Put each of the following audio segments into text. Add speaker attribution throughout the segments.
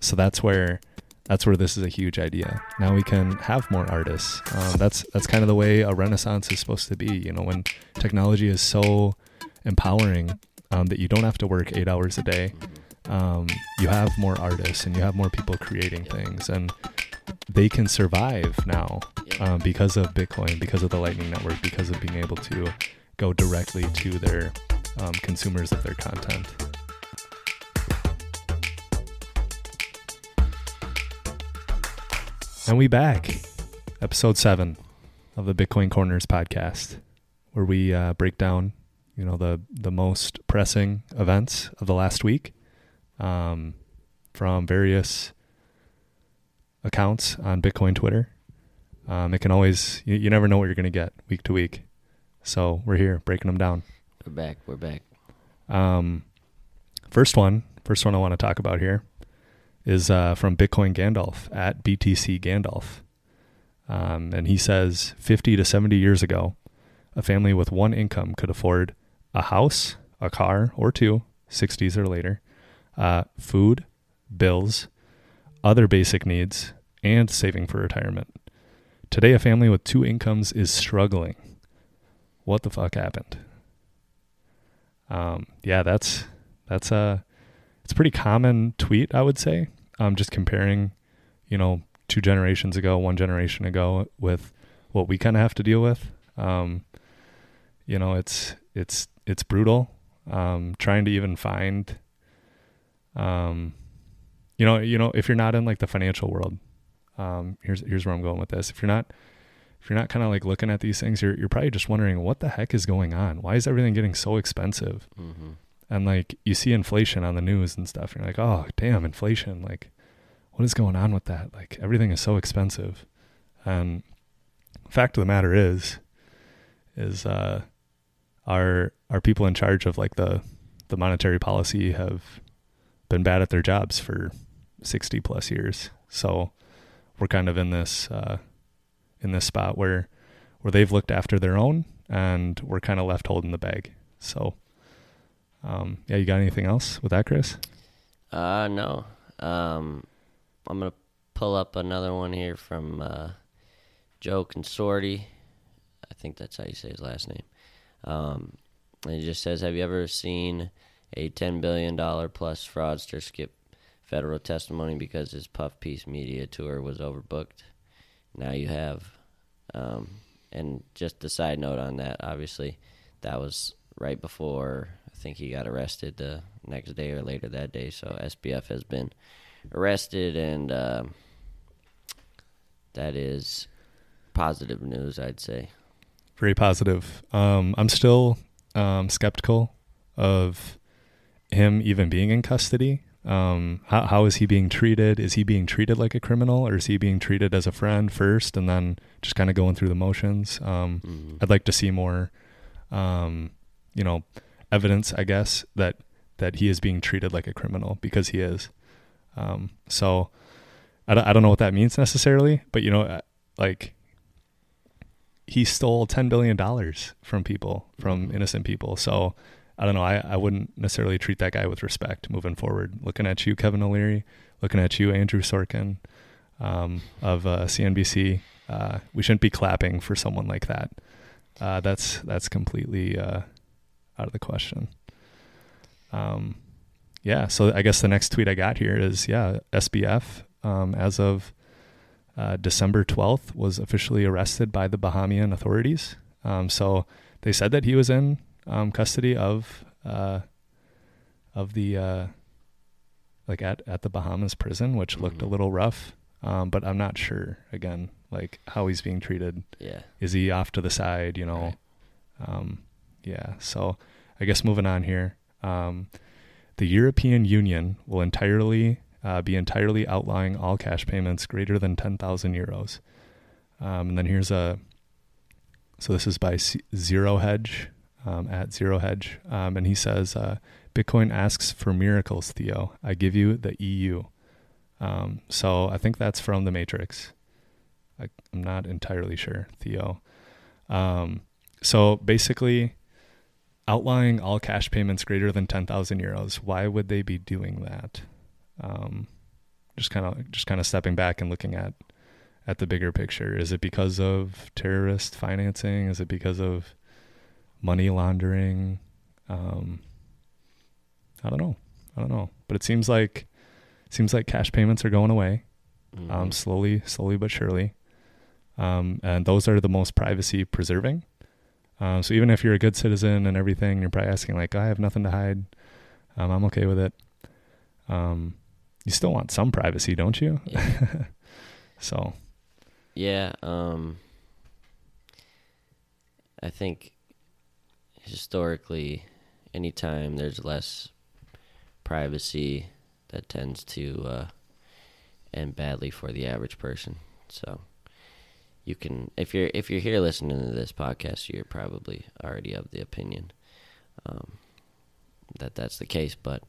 Speaker 1: so that's where that's where this is a huge idea. Now we can have more artists. Um, that's that's kind of the way a renaissance is supposed to be. You know, when technology is so empowering um, that you don't have to work eight hours a day, um, you have more artists and you have more people creating things, and they can survive now um, because of Bitcoin, because of the Lightning Network, because of being able to go directly to their um, consumers of their content. And we back, episode seven of the Bitcoin Corners podcast, where we uh, break down, you know, the the most pressing events of the last week, um, from various accounts on Bitcoin Twitter. Um, it can always you, you never know what you're going to get week to week, so we're here breaking them down.
Speaker 2: We're back. We're back.
Speaker 1: Um, first one, first one I want to talk about here is uh, from Bitcoin Gandalf at BTC Gandalf. Um, and he says 50 to 70 years ago, a family with one income could afford a house, a car, or two, 60s or later, uh, food, bills, other basic needs, and saving for retirement. Today, a family with two incomes is struggling. What the fuck happened? Um, yeah, that's that's a it's a pretty common tweet, I would say. Um, just comparing, you know, two generations ago, one generation ago, with what we kind of have to deal with. Um, you know, it's it's it's brutal. Um, trying to even find, um, you know, you know, if you're not in like the financial world, um, here's here's where I'm going with this. If you're not if you're not kind of like looking at these things, you're you're probably just wondering what the heck is going on. Why is everything getting so expensive?
Speaker 2: Mm-hmm.
Speaker 1: And like you see inflation on the news and stuff, and you're like, oh damn, inflation! Like, what is going on with that? Like everything is so expensive. And fact of the matter is, is uh, our our people in charge of like the the monetary policy have been bad at their jobs for sixty plus years. So we're kind of in this uh, in this spot where where they've looked after their own and we're kind of left holding the bag. So um, yeah, you got anything else with that, Chris?
Speaker 2: Uh, no. Um, I'm gonna pull up another one here from uh, Joe Consorti. I think that's how you say his last name. Um, and he just says, "Have you ever seen a ten billion dollar plus fraudster skip federal testimony because his puff piece media tour was overbooked? Now you have." Um, and just a side note on that, obviously, that was right before think he got arrested the next day or later that day. So SBF has been arrested, and um, that is positive news, I'd say.
Speaker 1: Very positive. Um, I'm still um, skeptical of him even being in custody. Um, how, how is he being treated? Is he being treated like a criminal, or is he being treated as a friend first, and then just kind of going through the motions? Um,
Speaker 2: Mm-hmm.
Speaker 1: I'd like to see more, um, you know, evidence, I guess, that that he is being treated like a criminal because he is. Um, so I don't, I don't know what that means necessarily, but you know, uh, like he stole ten billion dollars from people, from innocent people. So I don't know. I, I wouldn't necessarily treat that guy with respect moving forward. Looking at you, Kevin O'Leary. Looking at you, Andrew Sorkin, um, of uh, CNBC. Uh, we shouldn't be clapping for someone like that. Uh, that's that's completely uh, out of the question. Um, yeah. So I guess the next tweet I got here is yeah, SBF um, as of uh, December twelfth was officially arrested by the Bahamian authorities. Um, so they said that he was in um, custody of uh, of the uh, like at at the Bahamas prison, which looked a little rough. Um, but I'm not sure again, like how he's being treated.
Speaker 2: Yeah.
Speaker 1: Is he off to the side? You know,
Speaker 2: Right.
Speaker 1: um, yeah. So I guess moving on here, um, the European Union will entirely uh, be entirely outlawing all cash payments greater than ten thousand euros. Um, and then here's a. So this is by C- Zero Hedge um, at Zero Hedge, um, and he says, uh, "Bitcoin asks for miracles, Theo. I give you the EU." Um, so I think that's from the Matrix. I, I'm not entirely sure, Theo. Um, so basically, outlawing all cash payments greater than 10,000 euros. Why would they be doing that? Um, Just kind of just kind of stepping back and looking at at the bigger picture. Is it because of terrorist financing? Is it because of money laundering? Um, I don't know. I don't know. But it seems like seems like cash payments are going away,
Speaker 2: Mhm.
Speaker 1: um, slowly, slowly but surely. Um, and those are the most privacy preserving. Um, so even if you're a good citizen and everything, you're probably asking like, I have nothing to hide. Um, I'm okay with it. Um, you still want some privacy, don't you?
Speaker 2: Yeah.
Speaker 1: so
Speaker 2: Yeah, um I think historically anytime there's less privacy that tends to uh end badly for the average person. So you can if you're if you're here listening to this podcast, you're probably already of the opinion um that that's the case, but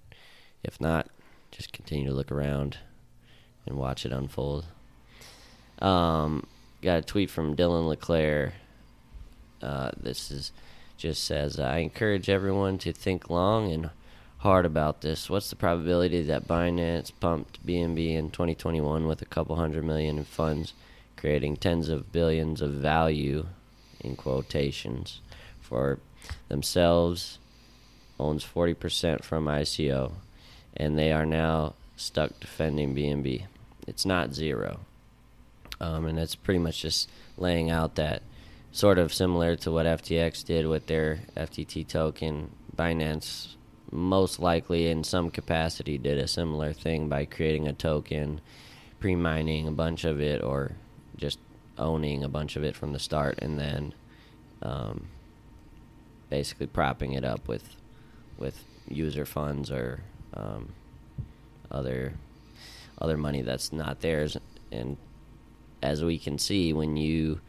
Speaker 2: if not, just continue to look around and watch it unfold. Um, got a tweet from Dylan LeClair. Uh, this is just says, I encourage everyone to think long and hard about this. What's the probability that Binance pumped BNB in 2021 with a couple hundred million in funds, creating tens of billions of value, in quotations, for themselves, owns 40% from ICO, and they are now stuck defending BNB. It's not zero. Um, and it's pretty much just laying out that sort of similar to what FTX did with their FTT token. Binance most likely, in some capacity, did a similar thing by creating a token, pre mining a bunch of it, or just owning a bunch of it from the start, and then um, basically propping it up with with user funds or um, other other money that's not theirs. And as we can see when you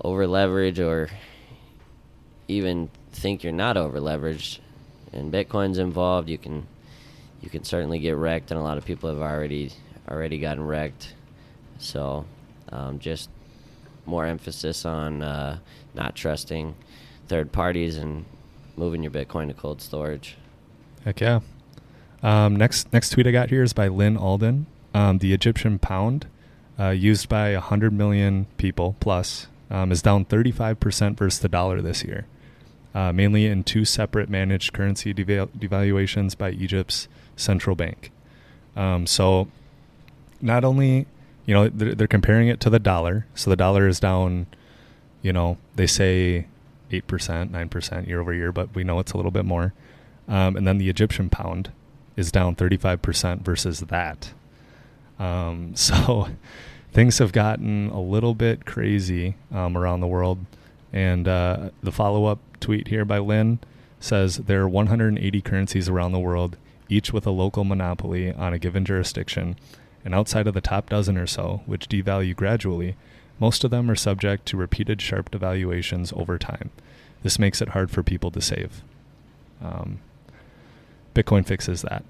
Speaker 2: over leverage or even think you're not over leveraged and bitcoin's involved you can you can certainly get wrecked and a lot of people have already already gotten wrecked. So um, just more emphasis on uh, not trusting third parties and moving your bitcoin to cold storage
Speaker 1: heck yeah. Um, next next tweet I got here is by Lyn Alden. Um, the Egyptian pound, uh, used by hundred million people plus, um, is down 35% versus the dollar this year, uh, mainly in two separate managed currency deval- devaluations by Egypt's central bank. Um, so, not only, you know, they're, they're comparing it to the dollar. So the dollar is down, you know, they say 8%, 9% year over year, but we know it's a little bit more. Um, and then the Egyptian pound is down 35% versus that. Um, so things have gotten a little bit crazy um, around the world. And uh, the follow up tweet here by Lyn says there are 180 currencies around the world, each with a local monopoly on a given jurisdiction. And outside of the top dozen or so, which devalue gradually, most of them are subject to repeated sharp devaluations over time. This makes it hard for people to save. Um, Bitcoin fixes that.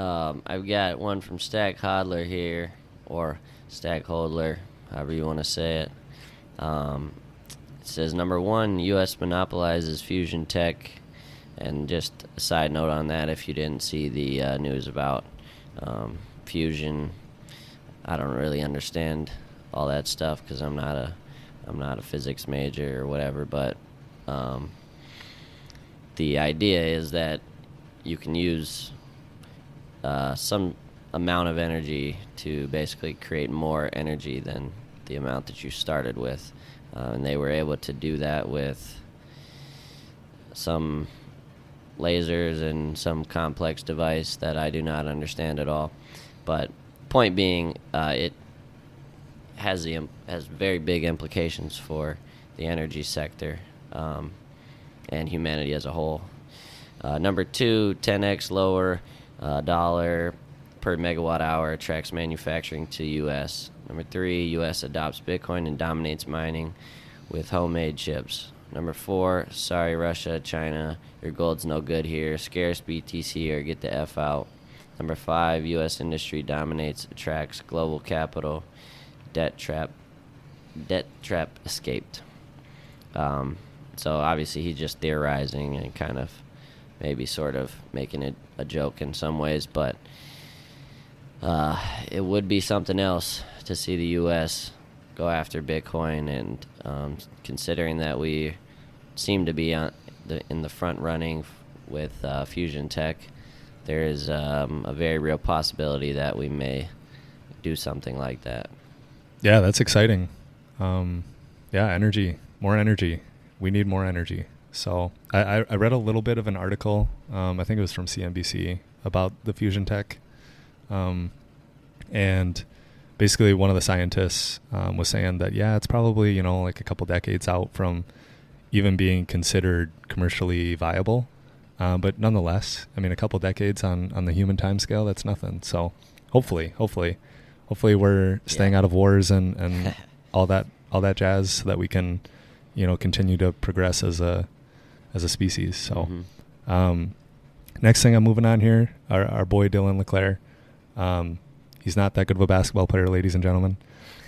Speaker 2: Um, I've got one from Stack Hodler here, or Stack Hodler, however you want to say it. Um, it says number one, U.S. monopolizes fusion tech, and just a side note on that, if you didn't see the uh, news about um, fusion, I don't really understand all that stuff because I'm not a I'm not a physics major or whatever, but um, the idea is that you can use uh, some amount of energy to basically create more energy than the amount that you started with. Uh, and they were able to do that with some lasers and some complex device that I do not understand at all. But point being, uh, it has the has very big implications for the energy sector um, and humanity as a whole. Uh, number two, 10x lower uh, dollar per megawatt hour attracts manufacturing to U.S. Number three, U.S. adopts Bitcoin and dominates mining with homemade chips. Number four, sorry Russia, China, your gold's no good here. Scarce BTC or get the F out. Number five, U.S. industry dominates, attracts global capital. Debt trap, debt trap escaped. Um, so obviously he's just theorizing and kind of maybe sort of making it a joke in some ways, but uh, it would be something else to see the U.S. go after Bitcoin, and um, considering that we seem to be on the, in the front running with uh, Fusion Tech, there is um, a very real possibility that we may do something like that.
Speaker 1: Yeah, that's exciting. Um, yeah, energy, more energy. We need more energy. So I, I read a little bit of an article. Um, I think it was from CNBC about the fusion tech, um, and basically one of the scientists um, was saying that yeah, it's probably you know like a couple decades out from even being considered commercially viable. Uh, but nonetheless, I mean, a couple decades on on the human time scale, that's nothing. So hopefully, hopefully, hopefully we're staying
Speaker 2: Yeah.
Speaker 1: out of wars and and all that all that jazz so that we can you know continue to progress as a as a species. So.
Speaker 2: Mhm.
Speaker 1: Um, next thing I'm moving on here, our, our boy Dylan LeClair. Um, he's not that good of a basketball player, ladies and gentlemen.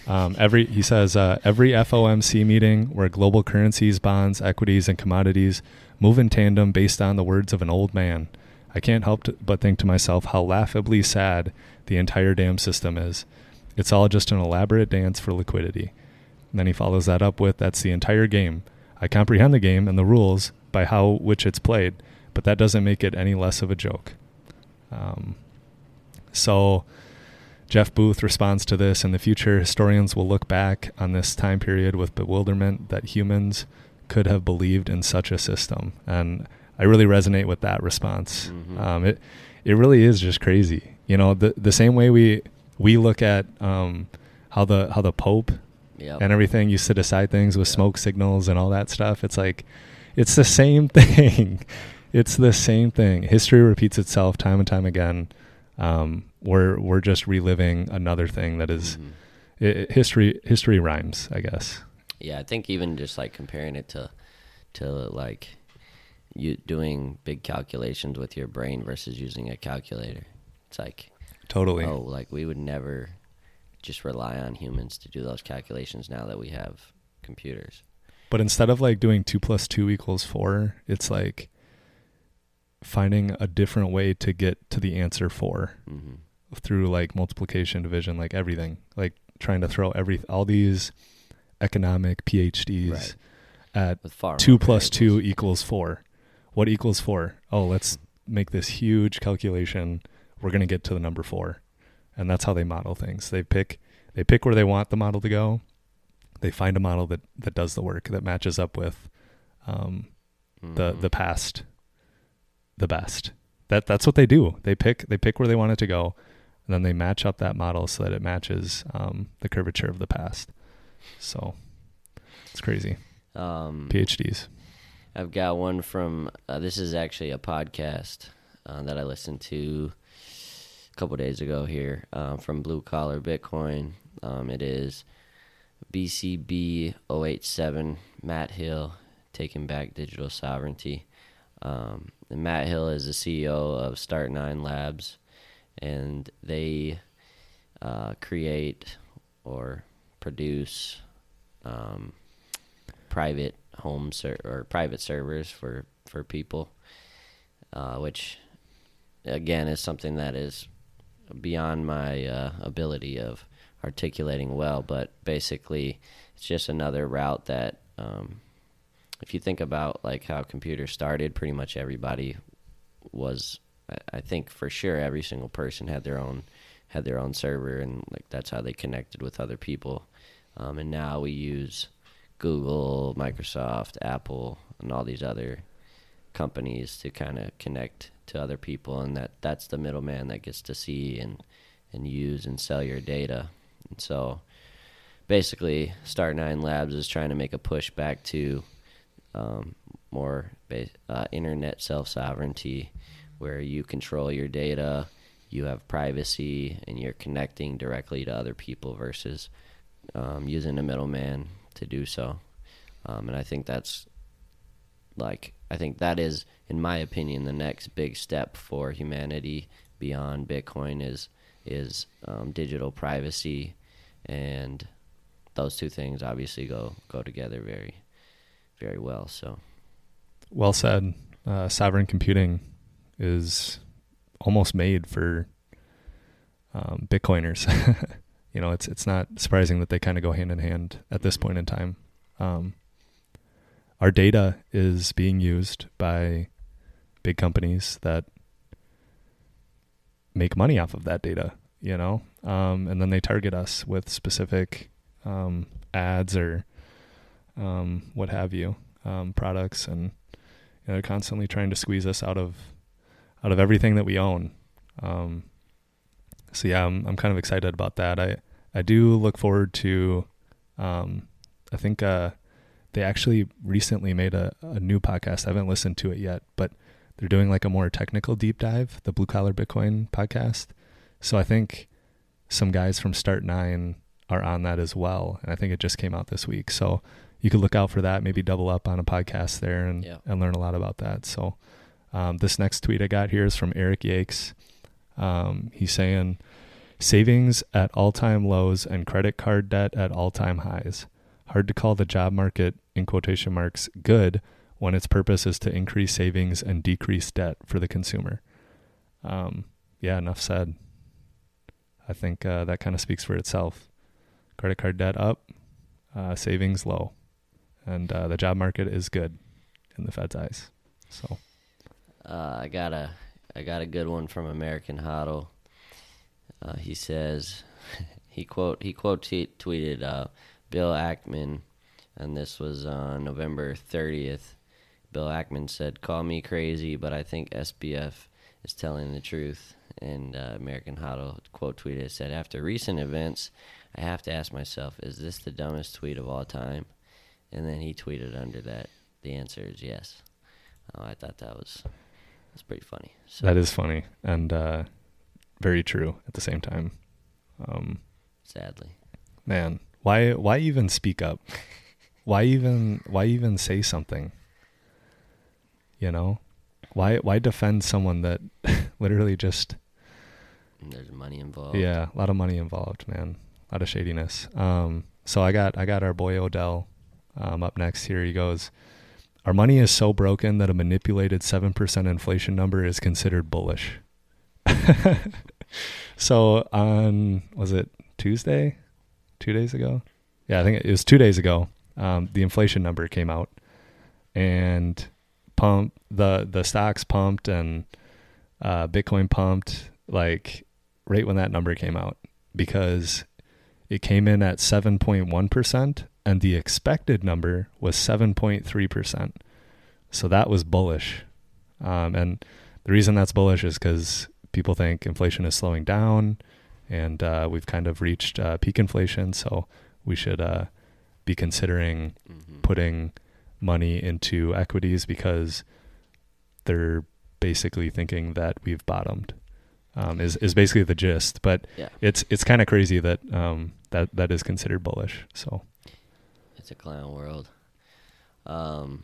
Speaker 1: Um, every he says uh, every FOMC meeting where global currencies, bonds, equities, and commodities move in tandem based on the words of an old man. I can't help but think to myself how laughably sad the entire damn system is. It's all just an elaborate dance for liquidity. And then he follows that up with that's the entire game. I comprehend the game and the rules by how which it's played, but that doesn't make it any less of a joke. Um, so Jeff Booth responds to this in the future historians will look back on this time period with bewilderment that humans could have believed in such a system. And I really resonate with that response.
Speaker 2: Mhm.
Speaker 1: Um, it it really is just crazy. You know, the the same way we we look at um, how the how the Pope
Speaker 2: Yep.
Speaker 1: and everything used to decide things with
Speaker 2: Yeah.
Speaker 1: smoke signals and all that stuff. It's like it's the same thing. it's the same thing. History repeats itself time and time again. Um, we're we're just reliving another thing that is
Speaker 2: Mhm.
Speaker 1: i i- history. History rhymes, I guess.
Speaker 2: Yeah, I think even just like comparing it to to like you doing big calculations with your brain versus using a calculator. It's like
Speaker 1: Totally.
Speaker 2: oh, like we would never just rely on humans to do those calculations now that we have computers.
Speaker 1: But instead of like doing two plus two equals four, it's like finding a different way to get to the answer four.
Speaker 2: hmm
Speaker 1: through like multiplication, division, like everything, like trying to throw every all these economic PhDs
Speaker 2: Right.
Speaker 1: at two plus two equals four. What equals four? Oh, let's make this huge calculation. We're gonna get to the number four, and that's how they model things. They pick they pick where they want the model to go. They find a model that that does the work that matches up with um, the
Speaker 2: Mhm.
Speaker 1: the past the best. That that's what they do. They pick they pick where they want it to go, and then they match up that model so that it matches um, the curvature of the past. So it's crazy.
Speaker 2: um,
Speaker 1: PhDs.
Speaker 2: I've got one from uh, this is actually a podcast uh, that I listened to a couple days ago here um, from Blue Collar Bitcoin. Um, it is BCB 087 Matt Hill taking back digital sovereignty. Um, Matt Hill is the CEO of Start9 Labs, and they uh, create or produce um, private home ser- or private servers for for people, uh, which again is something that is beyond my uh, ability of articulating well. But basically, it's just another route that, um, if you think about like how computers started, pretty much everybody was. I- think for sure every single person had their own had their own server, and like that's how they connected with other people. Um, and now we use Google, Microsoft, Apple, and all these other companies to kind of connect to other people, and that that's the middleman that gets to see and and use and sell your data. And so, basically, Start9 Labs is trying to make a push back to um, more ba- uh, internet self sovereignty, where you control your data, you have privacy, and you're connecting directly to other people versus um, using a middleman to do so. Um, and I think that's like I think that is, in my opinion, the next big step for humanity beyond Bitcoin is is um, digital privacy, and those two things obviously go go together very very well. So
Speaker 1: Well said. uh, sovereign computing is almost made for um, Bitcoiners. you know, it's it's not surprising that they kind of go hand in hand at this point in time. Um, our data is being used by big companies that make money off of that data, you know, um, and then they target us with specific um, ads or um, what have you, um, products, and you know, they're constantly trying to squeeze us out of out of everything that we own. Um, so yeah, I'm I'm kind of excited about that. I I do look forward to. Um, I think uh, they actually recently made a, a new podcast. I haven't listened to it yet, but they're doing like a more technical deep dive, the Blue Collar Bitcoin podcast. So I think some guys from Start9 are on that as well, and I think it just came out this week. So you could look out for that. Maybe double up on a podcast there and
Speaker 2: Yeah.
Speaker 1: and learn a lot about that. So um, this next tweet I got here is from Eric Yakes. Um, he's saying savings at all time lows and credit card debt at all time highs. Hard to call the job market, in quotation marks, good when its purpose is to increase savings and decrease debt for the consumer. Um, yeah, enough said. I think uh, that kind of speaks for itself. Credit card debt up, uh, savings low, and uh, the job market is good in the Fed's eyes. So
Speaker 2: Uh, I got a I got a good one from American HODL. Uh, he says he quote he quote tweet, tweeted uh, Bill Ackman, and this was on November thirtieth. Bill Ackman said, "Call me crazy, but I think SBF is telling the truth." And uh, American HODL quote tweeted said, "After recent events, I have to ask myself, is this the dumbest tweet of all time?" And then he tweeted under that, "The answer is yes." Oh, I thought that was that's pretty funny. So
Speaker 1: that is funny and uh, very true at the same time. Um,
Speaker 2: sadly,
Speaker 1: man, why why even speak up? why even why even say something? You know, why why defend someone that literally just
Speaker 2: there's money involved.
Speaker 1: yeah, a lot of money involved, man, a lot of shadiness. Um, so I got I got our boy Odell um, up next. Here he goes. Our money is so broken that a manipulated seven percent inflation number is considered bullish. so on was it Tuesday, two days ago? Yeah, I think it was two days ago. Um, the inflation number came out, and pump the the stocks pumped and uh, Bitcoin pumped like right when that number came out because it came in at 7.1% and the expected number was 7.3%. So that was bullish. Um, and the reason that's bullish is because people think inflation is slowing down and uh, we've kind of reached uh, peak inflation. So we should uh, be considering
Speaker 2: hmm
Speaker 1: putting money into equities because they're basically thinking that we've bottomed. Um, is is basically the gist, but
Speaker 2: Yeah.
Speaker 1: it's it's kind of crazy that um, that that is considered bullish. So
Speaker 2: It's a clown world. Um,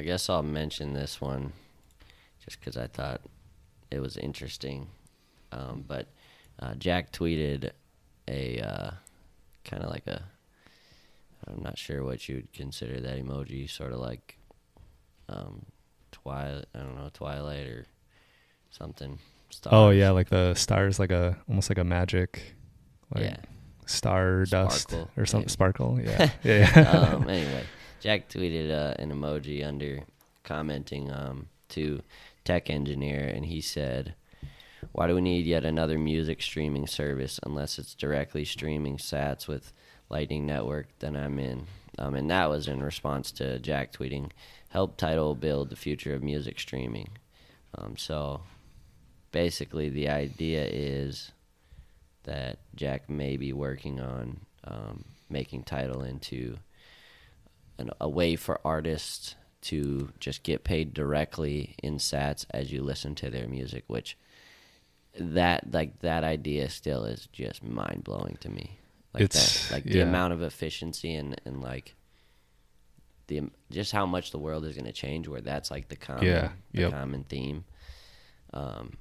Speaker 2: I guess I'll mention this one just because I thought it was interesting. Um, but uh, Jack tweeted a uh, kind of like a. I'm not sure what you'd consider that emoji, sort of like um, twilight. I don't know, twilight or something.
Speaker 1: oh yeah, like the stars, like a almost like a magic, like
Speaker 2: yeah.
Speaker 1: Star dust
Speaker 2: Sparkle,
Speaker 1: or something
Speaker 2: maybe.
Speaker 1: sparkle. Yeah, yeah. yeah.
Speaker 2: um, anyway, Jack tweeted uh, an emoji under commenting um, to Tech Engineer, and he said, "Why do we need yet another music streaming service unless it's directly streaming Sats with Lightning Network? Then I'm in." Um, and that was in response to Jack tweeting, "Help Tidal build the future of music streaming." Um, so basically, the idea is that Jack may be working on um, making Tidal into an, a way for artists to just get paid directly in sats as you listen to their music which that like that idea still is just mind blowing to me like
Speaker 1: It's-
Speaker 2: that like the
Speaker 1: yeah.
Speaker 2: amount of efficiency and and like the just how much the world is going to change where that's like the common
Speaker 1: Yeah,
Speaker 2: the
Speaker 1: yep.
Speaker 2: common theme um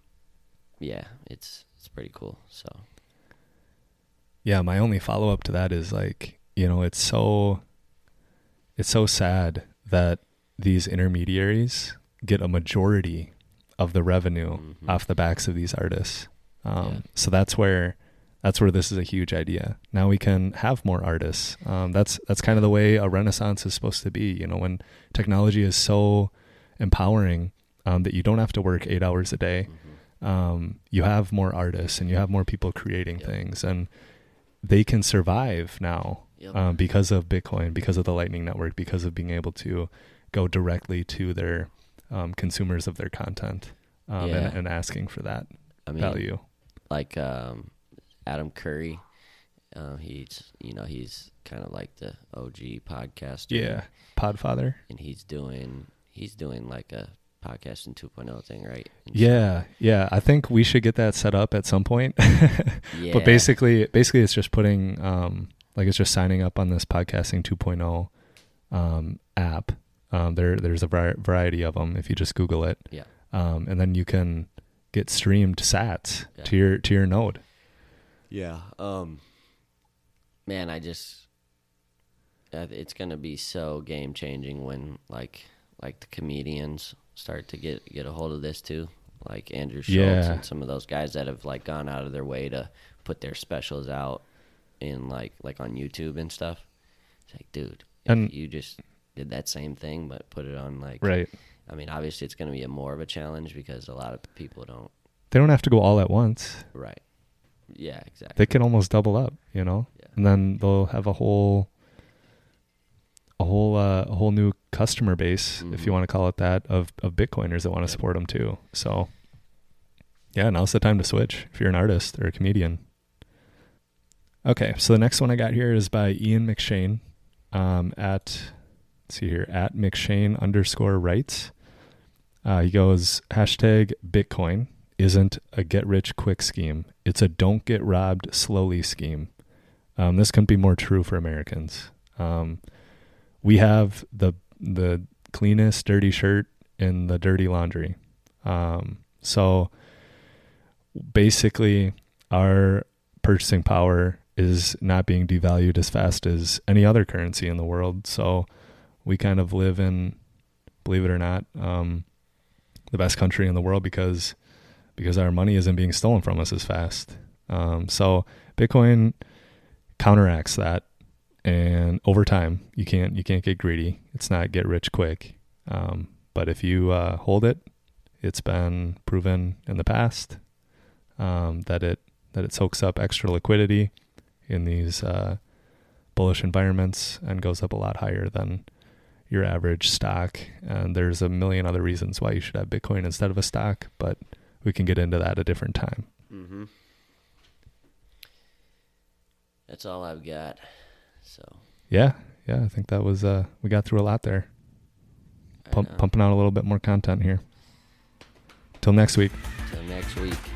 Speaker 2: yeah it's it's pretty cool so
Speaker 1: Yeah, my only follow up to that is like, you know, it's so it's so sad that these intermediaries get a majority of the revenue
Speaker 2: Mhm.
Speaker 1: off the backs of these artists. Um,
Speaker 2: Yeah.
Speaker 1: So that's where that's where this is a huge idea. Now we can have more artists. Um, that's that's kind of the way a renaissance is supposed to be. You know, when technology is so empowering um, that you don't have to work eight hours a day.
Speaker 2: Mhm.
Speaker 1: Um, you have more artists and you have more people creating
Speaker 2: Yep.
Speaker 1: things, and they can survive now
Speaker 2: Yep.
Speaker 1: um, because of Bitcoin, because of the Lightning Network, because of being able to go directly to their um, consumers of their content um,
Speaker 2: Yeah.
Speaker 1: and, and asking for that
Speaker 2: I mean,
Speaker 1: value.
Speaker 2: like um, Adam Curry. Uh, he's you know he's kind of like the OG podcaster.
Speaker 1: Yeah, Podfather.
Speaker 2: and he's doing he's doing like a podcasting 2.0 thing, right? And so-
Speaker 1: Yeah, yeah. I think we should get that set up at some point.
Speaker 2: yeah.
Speaker 1: But basically, basically, it's just putting um, like it's just signing up on this podcasting 2.0 um, app. Um, there, there's a variety of them if you just Google it.
Speaker 2: Yeah.
Speaker 1: Um, and then you can get streamed Sats
Speaker 2: Yeah.
Speaker 1: to your to your node.
Speaker 2: Yeah. Um. Man, I just. uh, It's gonna be so game changing when like like the comedians start to get get a hold of this too, like Andrew Schulz
Speaker 1: Yeah.
Speaker 2: and some of those guys that have like gone out of their way to put their specials out in like like on YouTube and stuff. It's like, dude, if
Speaker 1: And-
Speaker 2: you just did that same thing but put it on like
Speaker 1: Right.
Speaker 2: I mean, obviously it's going to be a more of a challenge because a lot of people don't.
Speaker 1: They don't have to go all at once.
Speaker 2: Right. Yeah, exactly.
Speaker 1: They can almost double up, you know,
Speaker 2: Yeah.
Speaker 1: and then they'll have a whole, a whole, uh, a whole new customer base, if you
Speaker 2: Mhm.
Speaker 1: want to call it that, of of Bitcoiners that want to support them too. So, yeah, now's the time to switch if you're an artist or a comedian. Okay, so the next one I got here is by Ian McShane, um, at let's see here at McShane underscore writes. Uh, he goes hashtag Bitcoin isn't a get rich quick scheme. It's a don't get robbed slowly scheme. Um, this couldn't be more true for Americans. Um, we have the the cleanest dirty shirt in the dirty laundry. Um, so basically, our purchasing power is not being devalued as fast as any other currency in the world. So we kind of live in, believe it or not, um, the best country in the world because because our money isn't being stolen from us as fast. Um, so Bitcoin counteracts that, and over time, you can't you can't get greedy. It's not get rich quick. Um, but if you uh, hold it, it's been proven in the past um, that it that it soaks up extra liquidity in these uh, bullish environments and goes up a lot higher than your average stock. And there's a million other reasons why you should have Bitcoin instead of a stock, but we can get into that a different time.
Speaker 2: Mm-hmm. That's all I've got. So
Speaker 1: Yeah, yeah, I think that was uh, we got through a lot there. Pump, pumping out a little bit more content here. Till next week.
Speaker 2: Till next week.